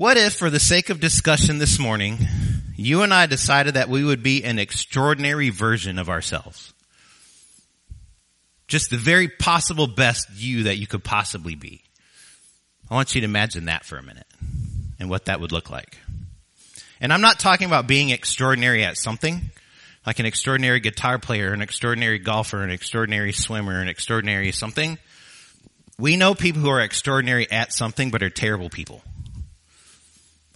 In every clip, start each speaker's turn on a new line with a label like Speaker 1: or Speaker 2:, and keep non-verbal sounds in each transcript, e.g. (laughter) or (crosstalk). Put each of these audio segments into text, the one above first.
Speaker 1: What if, for the sake of discussion this morning, you and I decided that we would be an extraordinary version of ourselves? Just the very possible best you that you could possibly be. I want you to imagine that for a minute and what that would look like. And I'm not talking about being extraordinary at something, like an extraordinary guitar player, an extraordinary golfer, an extraordinary swimmer, an extraordinary something. We know people who are extraordinary at something but are terrible people.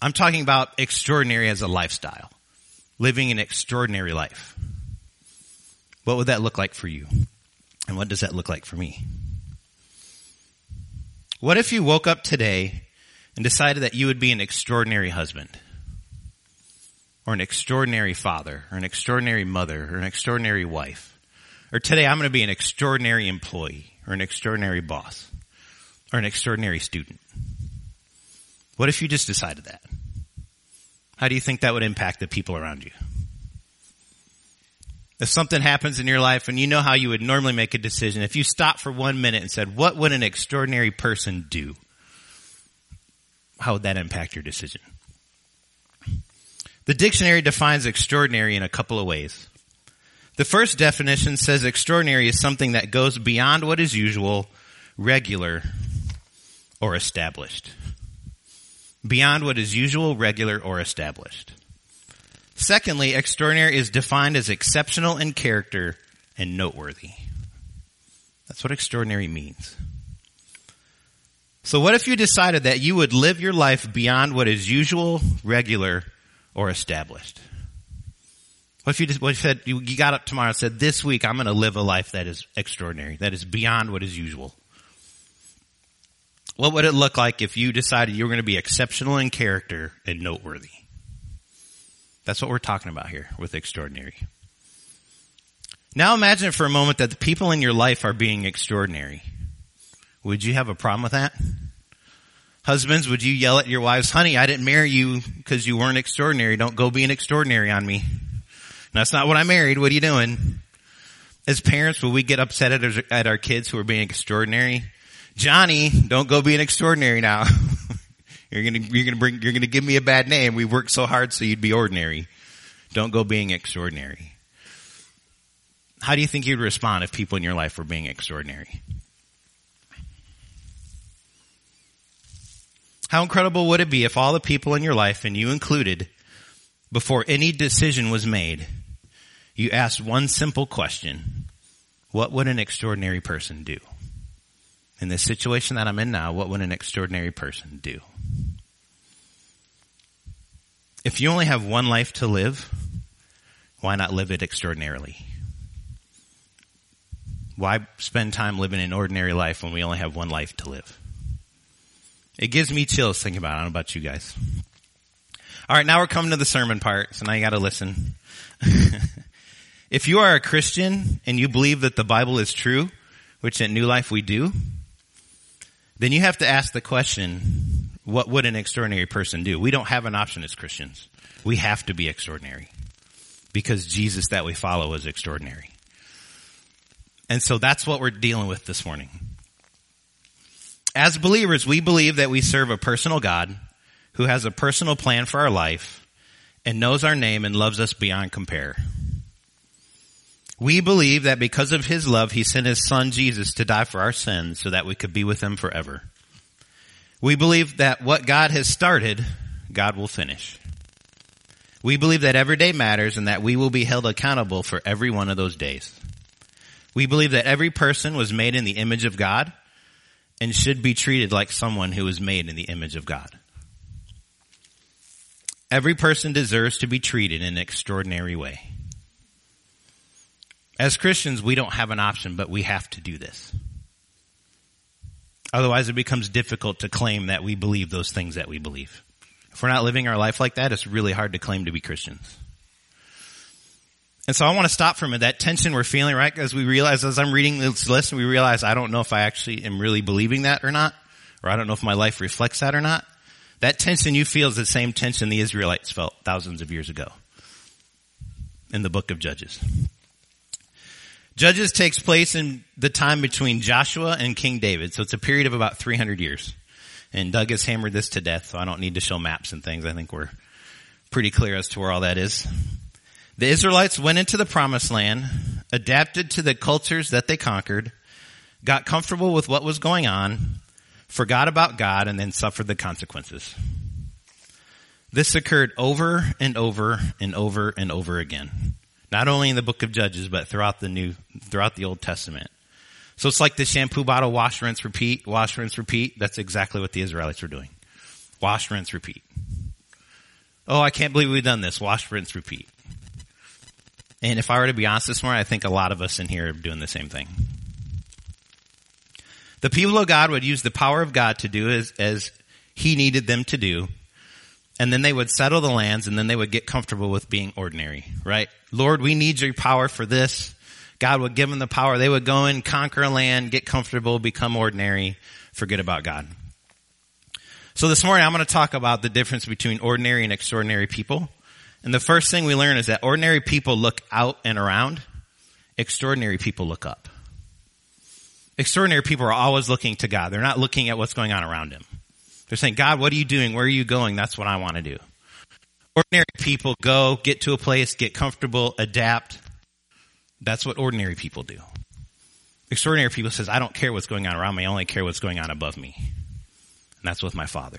Speaker 1: I'm talking about extraordinary as a lifestyle. Living an extraordinary life. What would that look like for you? And what does that look like for me? What if you woke up today and decided that you would be an extraordinary husband? Or an extraordinary father, or an extraordinary mother, or an extraordinary wife? Or today I'm going to be an extraordinary employee, or an extraordinary boss, or an extraordinary student. What if you just decided that? How do you think that would impact the people around you? If something happens in your life and you know how you would normally make a decision, if you stopped for one minute and said, what would an extraordinary person do? How would that impact your decision? The dictionary defines extraordinary in a couple of ways. The first definition says extraordinary is something that goes beyond what is usual, regular, or established beyond what is usual, regular, or established. Secondly, extraordinary is defined as exceptional in character and noteworthy. That's what extraordinary means. So what if you decided that you would live your life beyond what is usual, regular, or established? What if you just, what if you, said, you got up tomorrow and said, this week I'm going to live a life that is extraordinary, that is beyond what is usual? What would it look like if you decided you were going to be exceptional in character and noteworthy? That's what we're talking about here with extraordinary. Now imagine for a moment that the people in your life are being extraordinary. Would you have a problem with that? Husbands, would you yell at your wives, honey, I didn't marry you because you weren't extraordinary. Don't go being extraordinary on me. That's not what I married. What are you doing? As parents, will we get upset at our kids who are being extraordinary? Johnny, don't go being extraordinary now. (laughs) you're gonna, you're gonna bring, you're gonna give me a bad name. We worked so hard so you'd be ordinary. Don't go being extraordinary. How do you think you'd respond if people in your life were being extraordinary? How incredible would it be if all the people in your life, and you included, before any decision was made, you asked one simple question. What would an extraordinary person do? In the situation that I'm in now, what would an extraordinary person do? If you only have one life to live, why not live it extraordinarily? Why spend time living an ordinary life when we only have one life to live? It gives me chills thinking about it. I don't know about you guys. All right, now we're coming to the sermon part, so now you got to listen. (laughs) if you are a Christian and you believe that the Bible is true, which at New Life we do, then you have to ask the question, what would an extraordinary person do? We don't have an option as Christians. We have to be extraordinary because Jesus that we follow is extraordinary. And so that's what we're dealing with this morning. As believers, we believe that we serve a personal God who has a personal plan for our life and knows our name and loves us beyond compare. We believe that because of his love, he sent his son Jesus to die for our sins so that we could be with him forever. We believe that what God has started, God will finish. We believe that every day matters and that we will be held accountable for every one of those days. We believe that every person was made in the image of God and should be treated like someone who was made in the image of God. Every person deserves to be treated in an extraordinary way. As Christians, we don't have an option, but we have to do this. Otherwise, it becomes difficult to claim that we believe those things that we believe. If we're not living our life like that, it's really hard to claim to be Christians. And so I want to stop from it. That tension we're feeling, right? As we realize, as I'm reading this list, we realize I don't know if I actually am really believing that or not, or I don't know if my life reflects that or not. That tension you feel is the same tension the Israelites felt thousands of years ago in the book of Judges. Judges takes place in the time between Joshua and King David. So it's a period of about 300 years. And Doug has hammered this to death, so I don't need to show maps and things. I think we're pretty clear as to where all that is. The Israelites went into the promised land, adapted to the cultures that they conquered, got comfortable with what was going on, forgot about God, and then suffered the consequences. This occurred over and over and over and over again. Not only in the book of Judges, but throughout the new, throughout the Old Testament. So it's like the shampoo bottle, wash, rinse, repeat, wash, rinse, repeat. That's exactly what the Israelites were doing. Wash, rinse, repeat. Oh, I can't believe we've done this. Wash, rinse, repeat. And if I were to be honest this morning, I think a lot of us in here are doing the same thing. The people of God would use the power of God to do as, as He needed them to do and then they would settle the lands and then they would get comfortable with being ordinary, right? Lord, we need your power for this. God would give them the power. They would go and conquer a land, get comfortable, become ordinary, forget about God. So this morning I'm going to talk about the difference between ordinary and extraordinary people. And the first thing we learn is that ordinary people look out and around. Extraordinary people look up. Extraordinary people are always looking to God. They're not looking at what's going on around them. They're saying, God, what are you doing? Where are you going? That's what I want to do. Ordinary people go, get to a place, get comfortable, adapt. That's what ordinary people do. Extraordinary people says, I don't care what's going on around me. I only care what's going on above me. And that's with my father.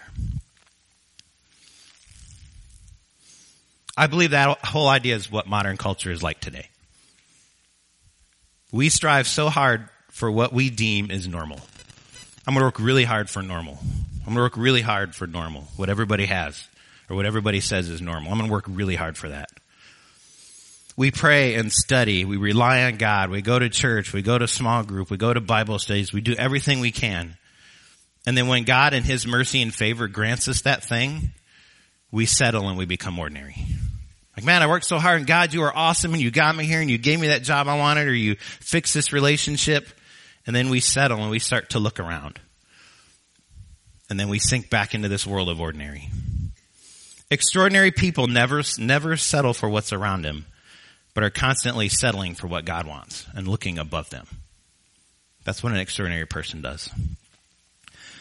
Speaker 1: I believe that whole idea is what modern culture is like today. We strive so hard for what we deem is normal. I'm going to work really hard for normal. I'm going to work really hard for normal, what everybody has, or what everybody says is normal. I'm going to work really hard for that. We pray and study. We rely on God. We go to church. We go to small group. We go to Bible studies. We do everything we can. And then when God in His mercy and favor grants us that thing, we settle and we become ordinary. Like, man, I worked so hard and God, you are awesome and you got me here and you gave me that job I wanted or you fixed this relationship. And then we settle and we start to look around and then we sink back into this world of ordinary. Extraordinary people never, never settle for what's around them, but are constantly settling for what God wants and looking above them. That's what an extraordinary person does.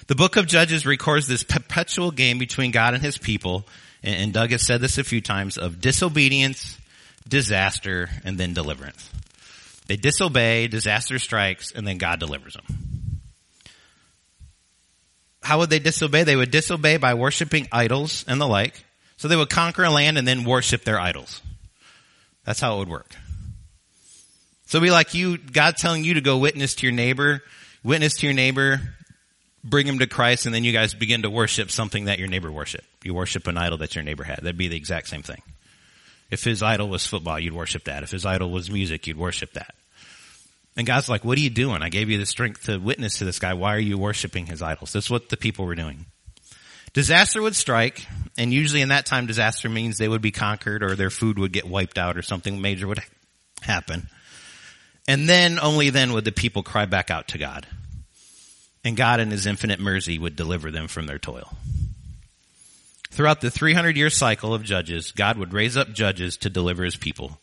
Speaker 1: The book of Judges records this perpetual game between God and his people, and Doug has said this a few times, of disobedience, disaster, and then deliverance. They disobey, disaster strikes, and then God delivers them how would they disobey? They would disobey by worshiping idols and the like. So they would conquer a land and then worship their idols. That's how it would work. So be like you, God telling you to go witness to your neighbor, witness to your neighbor, bring him to Christ, and then you guys begin to worship something that your neighbor worshiped. You worship an idol that your neighbor had. That'd be the exact same thing. If his idol was football, you'd worship that. If his idol was music, you'd worship that. And God's like, what are you doing? I gave you the strength to witness to this guy. Why are you worshiping his idols? That's what the people were doing. Disaster would strike, and usually in that time disaster means they would be conquered or their food would get wiped out or something major would happen. And then, only then would the people cry back out to God. And God in his infinite mercy would deliver them from their toil. Throughout the 300 year cycle of judges, God would raise up judges to deliver his people.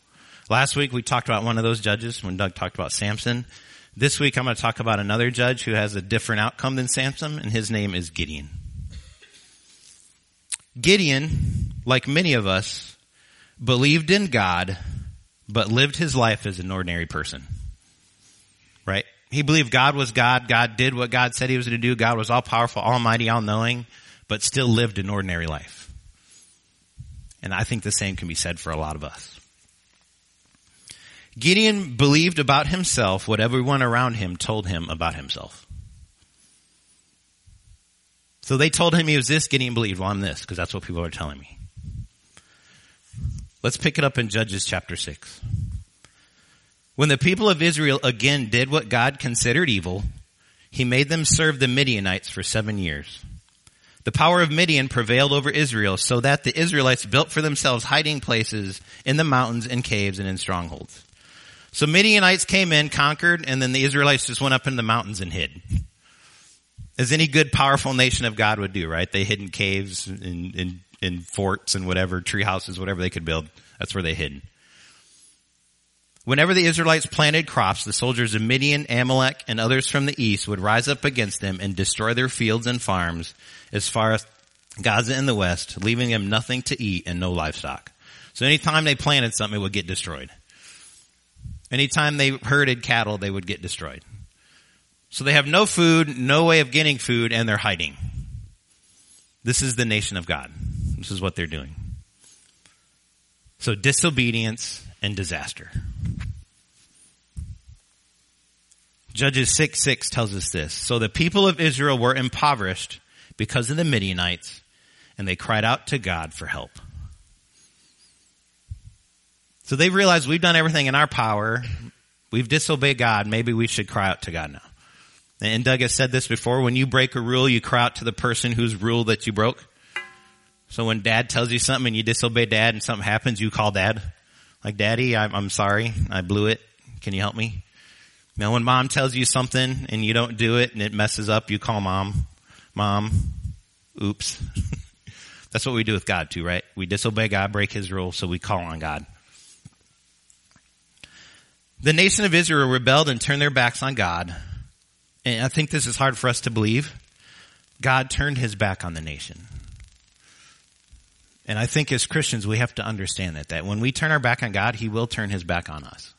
Speaker 1: Last week we talked about one of those judges when Doug talked about Samson. This week I'm going to talk about another judge who has a different outcome than Samson, and his name is Gideon. Gideon, like many of us, believed in God, but lived his life as an ordinary person. Right? He believed God was God. God did what God said he was going to do. God was all powerful, almighty, all knowing, but still lived an ordinary life. And I think the same can be said for a lot of us. Gideon believed about himself what everyone around him told him about himself. So they told him he was this, Gideon believed, well, I'm this, because that's what people are telling me. Let's pick it up in Judges chapter 6. When the people of Israel again did what God considered evil, he made them serve the Midianites for seven years. The power of Midian prevailed over Israel so that the Israelites built for themselves hiding places in the mountains and caves and in strongholds. So Midianites came in, conquered, and then the Israelites just went up in the mountains and hid. As any good, powerful nation of God would do, right? They hid in caves, in, in forts and whatever, tree houses, whatever they could build. That's where they hid. Whenever the Israelites planted crops, the soldiers of Midian, Amalek, and others from the east would rise up against them and destroy their fields and farms as far as Gaza in the west, leaving them nothing to eat and no livestock. So anytime they planted something, it would get destroyed. Anytime they herded cattle, they would get destroyed. So they have no food, no way of getting food, and they're hiding. This is the nation of God. This is what they're doing. So disobedience and disaster. Judges 6 6 tells us this. So the people of Israel were impoverished because of the Midianites, and they cried out to God for help. So they realized we've done everything in our power. We've disobeyed God. Maybe we should cry out to God now. And Doug has said this before. When you break a rule, you cry out to the person whose rule that you broke. So when dad tells you something and you disobey dad and something happens, you call dad. Like, daddy, I'm, I'm sorry. I blew it. Can you help me? Now when mom tells you something and you don't do it and it messes up, you call mom. Mom, oops. (laughs) That's what we do with God too, right? We disobey God, break his rule, so we call on God. The nation of Israel rebelled and turned their backs on God. And I think this is hard for us to believe. God turned his back on the nation. And I think as Christians, we have to understand that, that when we turn our back on God, he will turn his back on us.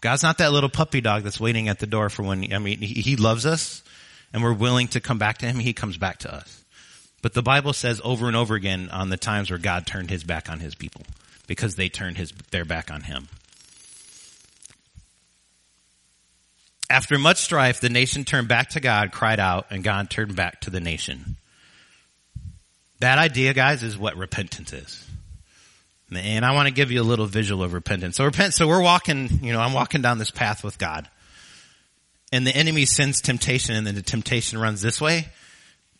Speaker 1: God's not that little puppy dog that's waiting at the door for when, I mean, he, loves us and we're willing to come back to him. He comes back to us. But the Bible says over and over again on the times where God turned his back on his people because they turned his, their back on him. After much strife, the nation turned back to God, cried out, and God turned back to the nation. That idea, guys, is what repentance is. And I want to give you a little visual of repentance. So repent, so we're walking, you know, I'm walking down this path with God. And the enemy sends temptation and then the temptation runs this way.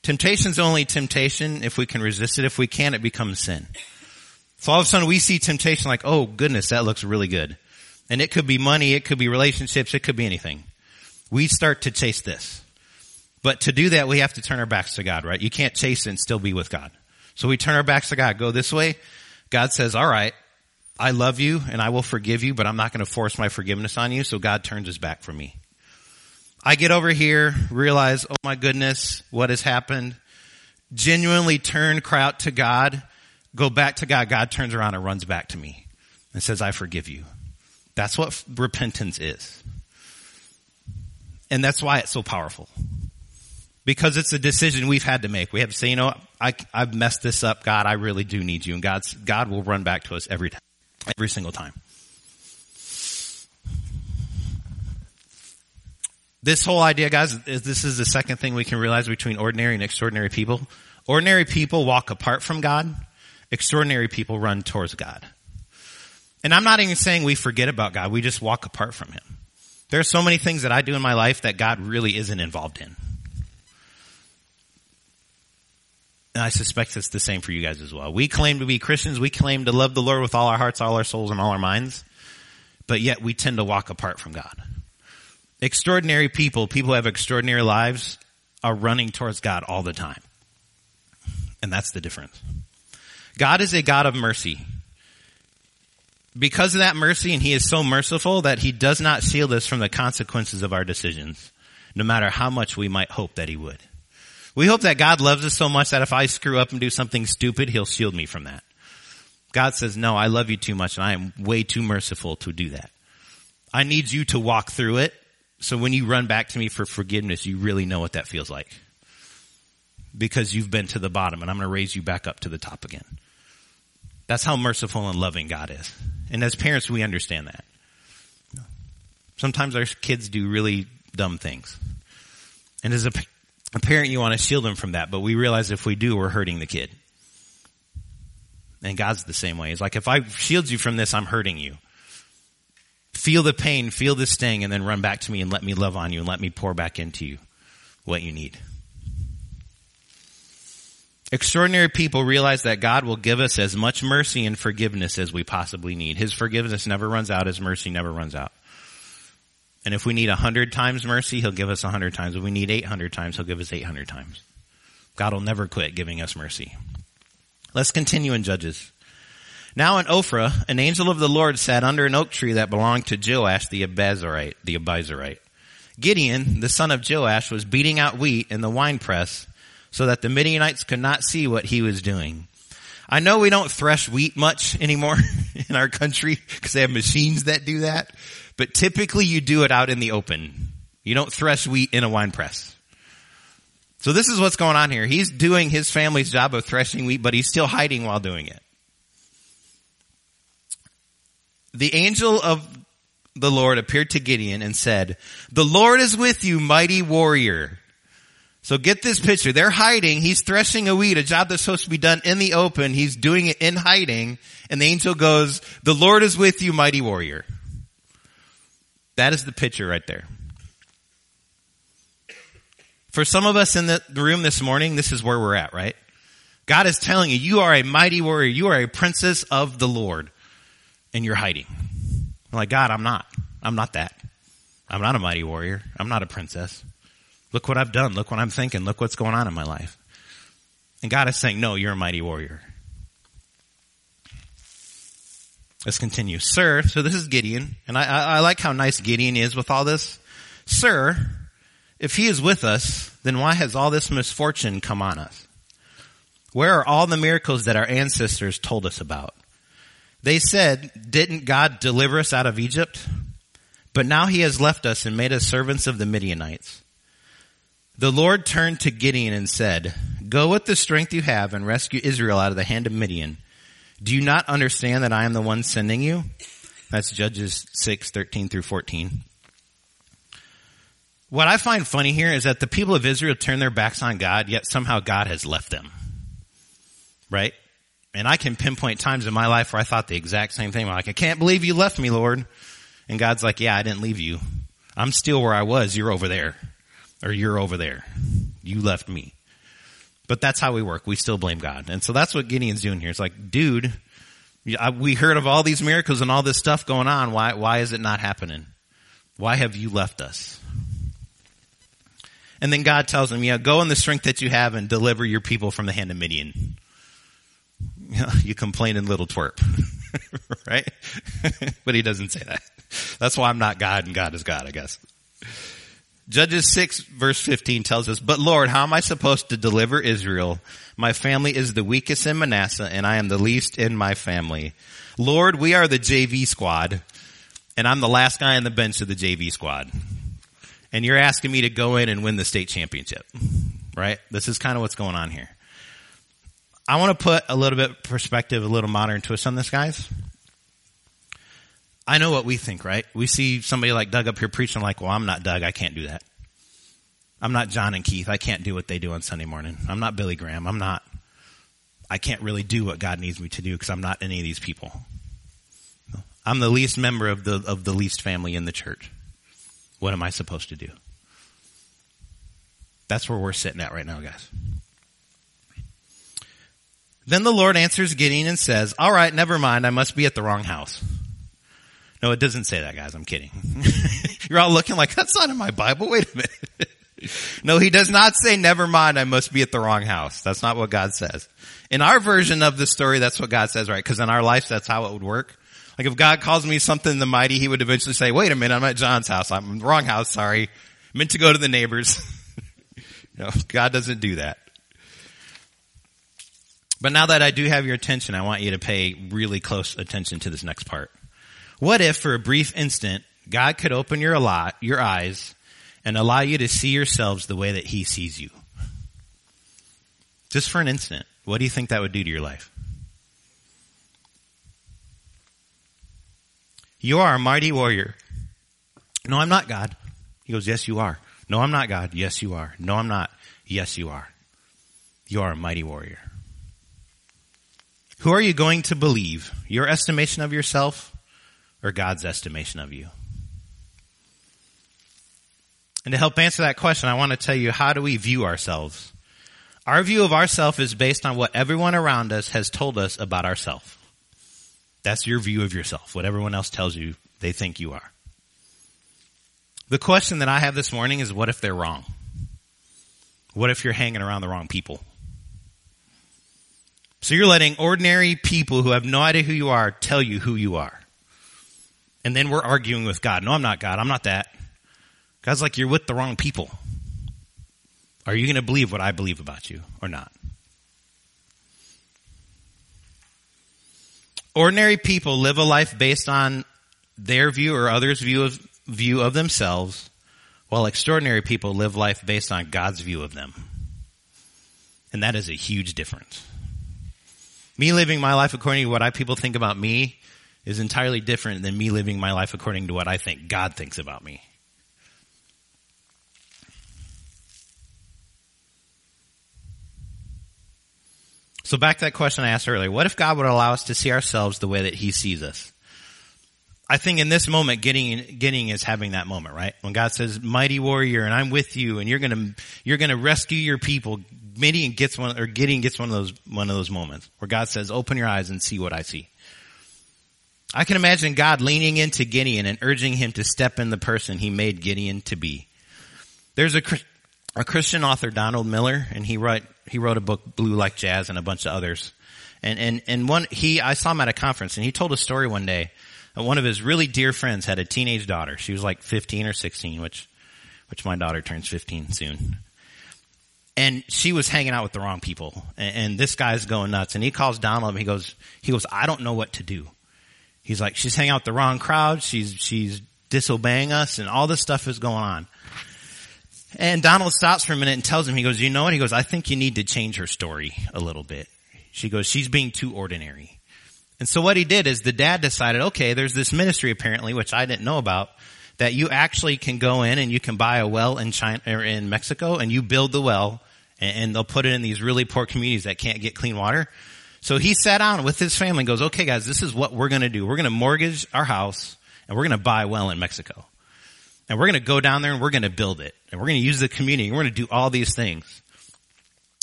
Speaker 1: Temptation's only temptation if we can resist it. If we can't, it becomes sin. So all of a sudden we see temptation like, oh goodness, that looks really good. And it could be money, it could be relationships, it could be anything. We start to chase this. But to do that, we have to turn our backs to God, right? You can't chase and still be with God. So we turn our backs to God, go this way. God says, all right, I love you and I will forgive you, but I'm not going to force my forgiveness on you. So God turns his back from me. I get over here, realize, oh my goodness, what has happened? Genuinely turn, cry out to God go back to God, God turns around and runs back to me and says, I forgive you. That's what repentance is. And that's why it's so powerful. Because it's a decision we've had to make. We have to say, you know, I, I've messed this up. God, I really do need you. And God's, God will run back to us every time, every single time. This whole idea, guys, is this is the second thing we can realize between ordinary and extraordinary people. Ordinary people walk apart from God extraordinary people run towards God. And I'm not even saying we forget about God. We just walk apart from Him. There are so many things that I do in my life that God really isn't involved in. And I suspect it's the same for you guys as well. We claim to be Christians. We claim to love the Lord with all our hearts, all our souls, and all our minds. But yet we tend to walk apart from God. Extraordinary people, people who have extraordinary lives, are running towards God all the time. And that's the difference. God is a God of mercy. Because of that mercy, and He is so merciful that He does not shield us from the consequences of our decisions, no matter how much we might hope that He would. We hope that God loves us so much that if I screw up and do something stupid, He'll shield me from that. God says, no, I love you too much and I am way too merciful to do that. I need you to walk through it. So when you run back to me for forgiveness, you really know what that feels like. Because you've been to the bottom and I'm going to raise you back up to the top again. That's how merciful and loving God is. And as parents, we understand that. Sometimes our kids do really dumb things. And as a, a parent, you want to shield them from that, but we realize if we do, we're hurting the kid. And God's the same way. It's like, if I shield you from this, I'm hurting you. Feel the pain, feel the sting, and then run back to me and let me love on you and let me pour back into you what you need. Extraordinary people realize that God will give us as much mercy and forgiveness as we possibly need. His forgiveness never runs out. His mercy never runs out. And if we need a hundred times mercy, He'll give us a hundred times. If we need eight hundred times, He'll give us eight hundred times. God will never quit giving us mercy. Let's continue in Judges. Now in Ophrah, an angel of the Lord sat under an oak tree that belonged to Joash the Abazarite, the Abizarite. Gideon, the son of Joash, was beating out wheat in the winepress so that the Midianites could not see what he was doing. I know we don't thresh wheat much anymore (laughs) in our country because they have machines that do that, but typically you do it out in the open. You don't thresh wheat in a wine press. So this is what's going on here. He's doing his family's job of threshing wheat, but he's still hiding while doing it. The angel of the Lord appeared to Gideon and said, the Lord is with you, mighty warrior. So get this picture. They're hiding. He's threshing a wheat, a job that's supposed to be done in the open. He's doing it in hiding. And the angel goes, the Lord is with you, mighty warrior. That is the picture right there. For some of us in the room this morning, this is where we're at, right? God is telling you, you are a mighty warrior. You are a princess of the Lord. And you're hiding. I'm like, God, I'm not. I'm not that. I'm not a mighty warrior. I'm not a princess. Look what I've done. Look what I'm thinking. Look what's going on in my life. And God is saying, no, you're a mighty warrior. Let's continue. Sir, so this is Gideon, and I, I, I like how nice Gideon is with all this. Sir, if he is with us, then why has all this misfortune come on us? Where are all the miracles that our ancestors told us about? They said, didn't God deliver us out of Egypt? But now he has left us and made us servants of the Midianites. The Lord turned to Gideon and said, Go with the strength you have and rescue Israel out of the hand of Midian. Do you not understand that I am the one sending you? That's Judges 6, 13 through 14. What I find funny here is that the people of Israel turn their backs on God, yet somehow God has left them. Right? And I can pinpoint times in my life where I thought the exact same thing. I'm like, I can't believe you left me, Lord. And God's like, yeah, I didn't leave you. I'm still where I was. You're over there. Or you're over there. You left me. But that's how we work. We still blame God. And so that's what Gideon's doing here. It's like, dude, we heard of all these miracles and all this stuff going on. Why, why is it not happening? Why have you left us? And then God tells him, yeah, go in the strength that you have and deliver your people from the hand of Midian. (laughs) You complaining little twerp. (laughs) right? (laughs) but he doesn't say that. That's why I'm not God and God is God, I guess. Judges 6 verse 15 tells us, But Lord, how am I supposed to deliver Israel? My family is the weakest in Manasseh and I am the least in my family. Lord, we are the JV squad and I'm the last guy on the bench of the JV squad and you're asking me to go in and win the state championship, right? This is kind of what's going on here. I want to put a little bit perspective, a little modern twist on this, guys. I know what we think, right? We see somebody like Doug up here preaching like, well, I'm not Doug. I can't do that. I'm not John and Keith. I can't do what they do on Sunday morning. I'm not Billy Graham. I'm not, I can't really do what God needs me to do because I'm not any of these people. I'm the least member of the, of the least family in the church. What am I supposed to do? That's where we're sitting at right now, guys. Then the Lord answers Gideon and says, all right, never mind. I must be at the wrong house. No, it doesn't say that, guys. I'm kidding. (laughs) You're all looking like, that's not in my Bible. Wait a minute. (laughs) no, he does not say, never mind. I must be at the wrong house. That's not what God says. In our version of the story, that's what God says, right? Cause in our life, that's how it would work. Like if God calls me something the mighty, he would eventually say, wait a minute, I'm at John's house. I'm in the wrong house. Sorry. I meant to go to the neighbors. (laughs) no, God doesn't do that. But now that I do have your attention, I want you to pay really close attention to this next part. What if for a brief instant, God could open your, lot, your eyes and allow you to see yourselves the way that he sees you? Just for an instant. What do you think that would do to your life? You are a mighty warrior. No, I'm not God. He goes, yes, you are. No, I'm not God. Yes, you are. No, I'm not. Yes, you are. You are a mighty warrior. Who are you going to believe? Your estimation of yourself or God's estimation of you? And to help answer that question, I want to tell you how do we view ourselves? Our view of ourselves is based on what everyone around us has told us about ourselves. That's your view of yourself, what everyone else tells you they think you are. The question that I have this morning is what if they're wrong? What if you're hanging around the wrong people? So you're letting ordinary people who have no idea who you are tell you who you are. And then we're arguing with God. No, I'm not God. I'm not that. God's like, you're with the wrong people. Are you going to believe what I believe about you or not? Ordinary people live a life based on their view or others' view of, view of themselves, while extraordinary people live life based on God's view of them. And that is a huge difference. Me living my life according to what I people think about me is entirely different than me living my life according to what I think God thinks about me. So back to that question I asked earlier. What if God would allow us to see ourselves the way that he sees us? I think in this moment, Gideon, Gideon is having that moment, right? When God says, mighty warrior, and I'm with you, and you're gonna, you're gonna rescue your people. Gideon gets one, or Gideon gets one of those, one of those moments where God says, open your eyes and see what I see. I can imagine God leaning into Gideon and urging him to step in the person he made Gideon to be. There's a, a Christian author, Donald Miller, and he wrote, he wrote a book, Blue Like Jazz, and a bunch of others. And, and, and one, he, I saw him at a conference, and he told a story one day. That one of his really dear friends had a teenage daughter. She was like 15 or 16, which, which my daughter turns 15 soon. And she was hanging out with the wrong people. And, and this guy's going nuts. And he calls Donald, and he goes, he goes, I don't know what to do. He's like, she's hanging out with the wrong crowd. She's, she's disobeying us and all this stuff is going on. And Donald stops for a minute and tells him, he goes, you know what? He goes, I think you need to change her story a little bit. She goes, she's being too ordinary. And so what he did is the dad decided, okay, there's this ministry apparently, which I didn't know about, that you actually can go in and you can buy a well in China or in Mexico and you build the well and, and they'll put it in these really poor communities that can't get clean water. So he sat down with his family and goes, okay guys, this is what we're going to do. We're going to mortgage our house and we're going to buy well in Mexico. And we're going to go down there and we're going to build it. And we're going to use the community. And we're going to do all these things.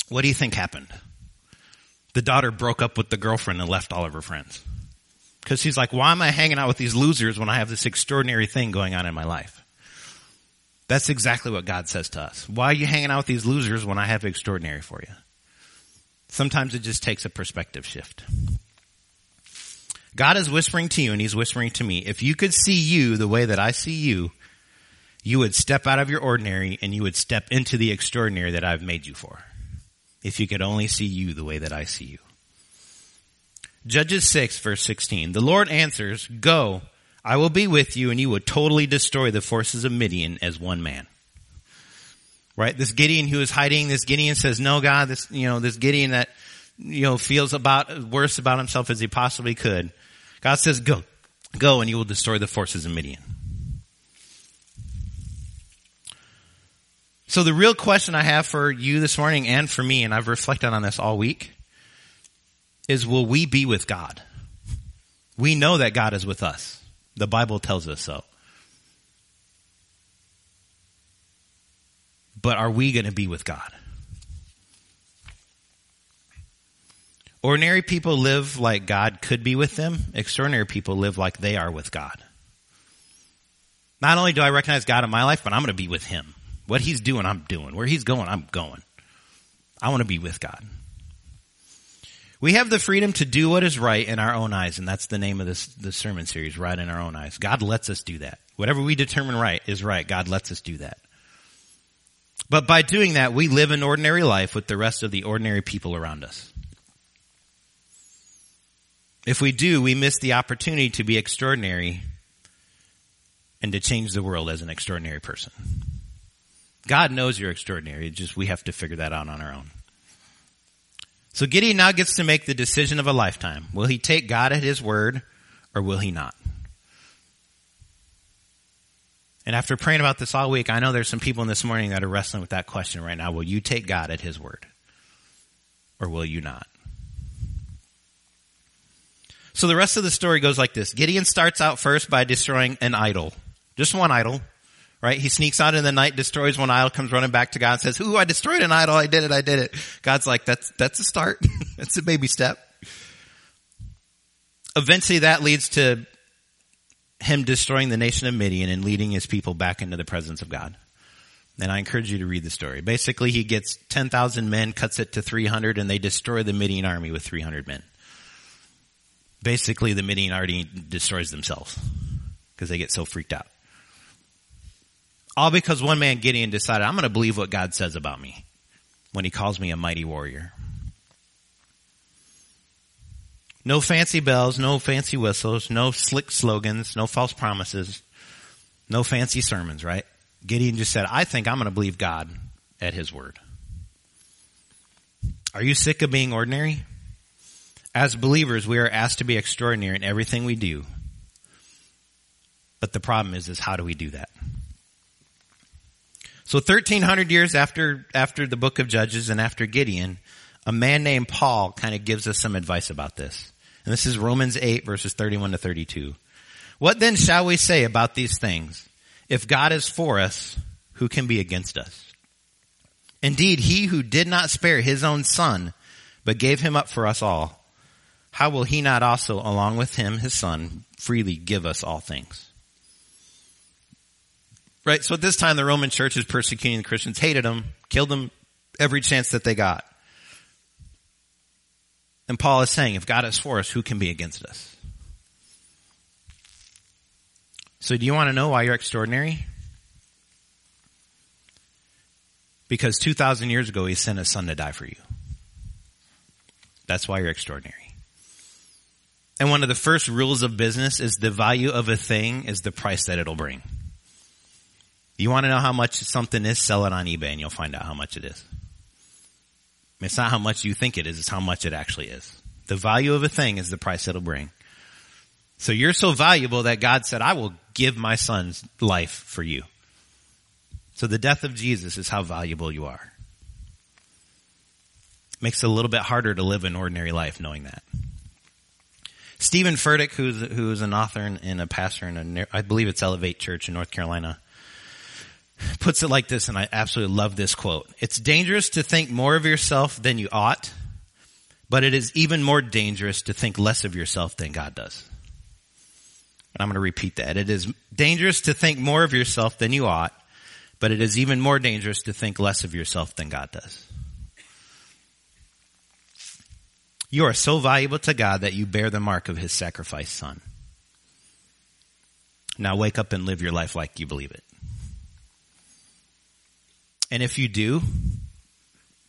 Speaker 1: What do you think happened? The daughter broke up with the girlfriend and left all of her friends. Because she's like, why am I hanging out with these losers when I have this extraordinary thing going on in my life? That's exactly what God says to us. Why are you hanging out with these losers when I have extraordinary for you? Sometimes it just takes a perspective shift. God is whispering to you and he's whispering to me. If you could see you the way that I see you, you would step out of your ordinary and you would step into the extraordinary that I've made you for. If you could only see you the way that I see you. Judges 6 verse 16. The Lord answers, go, I will be with you and you will totally destroy the forces of Midian as one man. Right? This Gideon who is hiding, this Gideon says, no God, this, you know, this Gideon that, you know, feels about, worse about himself as he possibly could. God says, go, go and you will destroy the forces of Midian. So the real question I have for you this morning and for me, and I've reflected on this all week, is will we be with God? We know that God is with us. The Bible tells us so. But are we going to be with God? Ordinary people live like God could be with them. Extraordinary people live like they are with God. Not only do I recognize God in my life, but I'm going to be with Him. What he's doing, I'm doing. Where he's going, I'm going. I want to be with God. We have the freedom to do what is right in our own eyes, and that's the name of this, this sermon series, right in our own eyes. God lets us do that. Whatever we determine right is right. God lets us do that. But by doing that, we live an ordinary life with the rest of the ordinary people around us. If we do, we miss the opportunity to be extraordinary and to change the world as an extraordinary person. God knows you're extraordinary. It's just we have to figure that out on our own. So Gideon now gets to make the decision of a lifetime. Will he take God at his word or will he not? And after praying about this all week, I know there's some people in this morning that are wrestling with that question right now. Will you take God at his word or will you not? So the rest of the story goes like this. Gideon starts out first by destroying an idol. Just one idol. Right? He sneaks out in the night, destroys one idol, comes running back to God and says, Ooh, I destroyed an idol. I did it. I did it. God's like, that's, that's a start. (laughs) that's a baby step. Eventually that leads to him destroying the nation of Midian and leading his people back into the presence of God. And I encourage you to read the story. Basically, he gets 10,000 men, cuts it to 300, and they destroy the Midian army with 300 men. Basically, the Midian army destroys themselves because they get so freaked out. All because one man, Gideon, decided, I'm going to believe what God says about me when he calls me a mighty warrior. No fancy bells, no fancy whistles, no slick slogans, no false promises, no fancy sermons, right? Gideon just said, I think I'm going to believe God at his word. Are you sick of being ordinary? As believers, we are asked to be extraordinary in everything we do. But the problem is, is how do we do that? So 1300 years after, after the book of Judges and after Gideon, a man named Paul kind of gives us some advice about this. And this is Romans 8 verses 31 to 32. What then shall we say about these things? If God is for us, who can be against us? Indeed, he who did not spare his own son, but gave him up for us all, how will he not also, along with him, his son, freely give us all things? Right? So at this time, the Roman church is persecuting the Christians, hated them, killed them every chance that they got. And Paul is saying, if God is for us, who can be against us? So do you want to know why you're extraordinary? Because 2,000 years ago, he sent his son to die for you. That's why you're extraordinary. And one of the first rules of business is the value of a thing is the price that it'll bring. You want to know how much something is, sell it on eBay and you'll find out how much it is. It's not how much you think it is, it's how much it actually is. The value of a thing is the price it'll bring. So you're so valuable that God said, I will give my son's life for you. So the death of Jesus is how valuable you are. Makes it a little bit harder to live an ordinary life knowing that. Steven Furtick, who's, who's an author and, and a pastor in a, I believe it's Elevate Church in North Carolina, (laughs) puts it like this, and I absolutely love this quote. It's dangerous to think more of yourself than you ought, but it is even more dangerous to think less of yourself than God does. And I'm going to repeat that. It is dangerous to think more of yourself than you ought, but it is even more dangerous to think less of yourself than God does. You are so valuable to God that you bear the mark of his sacrificed son. Now wake up and live your life like you believe it. And if you do,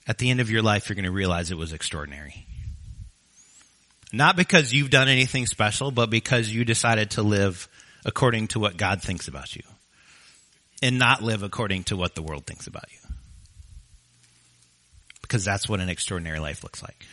Speaker 1: at the end of your life, you're going to realize it was extraordinary. Not because you've done anything special, but because you decided to live according to what God thinks about you. And not live according to what the world thinks about you. Because that's what an extraordinary life looks like.